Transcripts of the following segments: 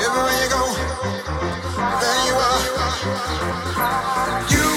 Everywhere you go, there you are. You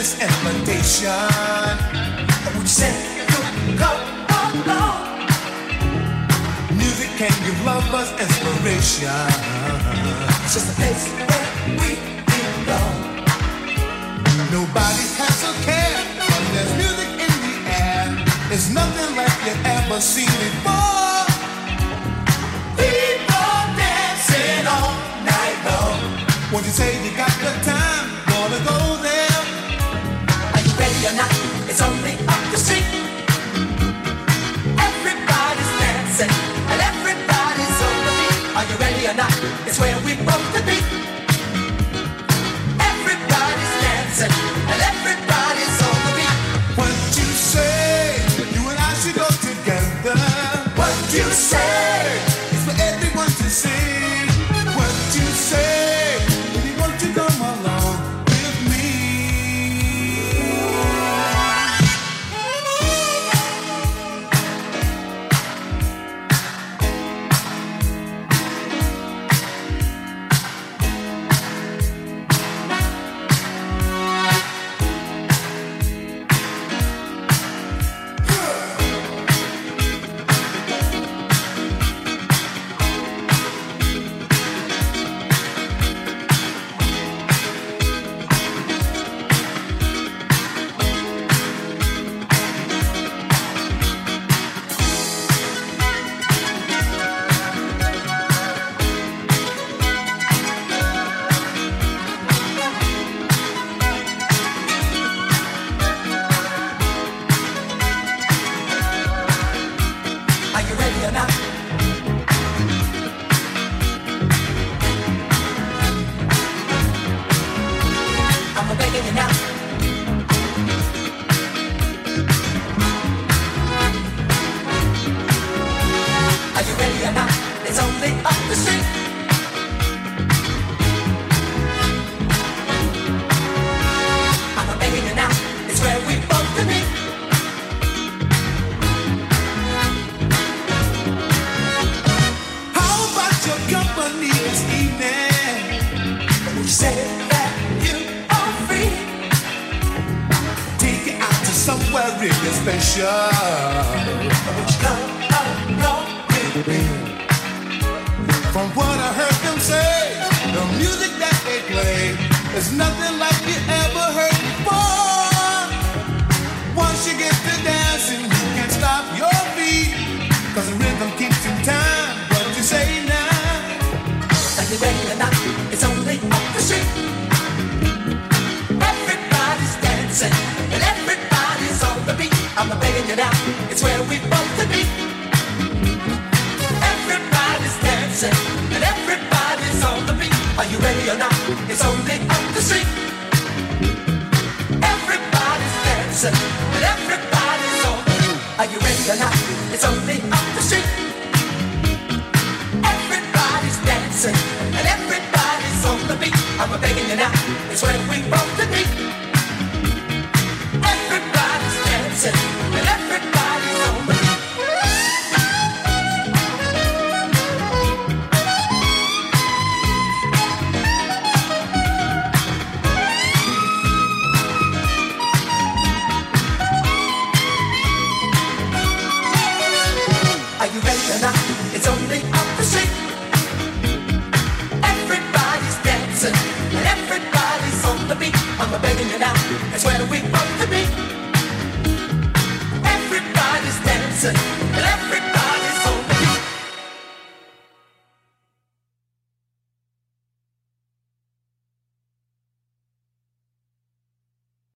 this invitation. Would you say you come along? Music can give lovers inspiration. It's just a place where we belong. Nobody has a care when there's music in the air. It's nothing like you ever seen before. People dancing all night long. When you say you got the time, gonna go there. Are you ready or not? It's only up the street. Everybody's dancing and everybody's on the beat. Are you ready or not? It's where we both to be. Everybody's dancing Are you ready or not? It's only up the street. I'm begging you now. It's where we both to be. How about your company this evening? That you are free. Take out to somewhere really special. Is nothing like you ever heard before. Once you get to dancing, you can't stop your feet. Cause the rhythm keeps in time. What do you say now? Ready or not? It's only up the street. Everybody's dancing and everybody's on the beat. I'm begging you now. It's where we both to be. Everybody's dancing Are you ready or not? It's only up the street. Everybody's dancing and everybody's on. Are you ready or not? It's only up the street. Everybody's dancing and everybody's on the beat. I'm begging you now. It's where we both to be.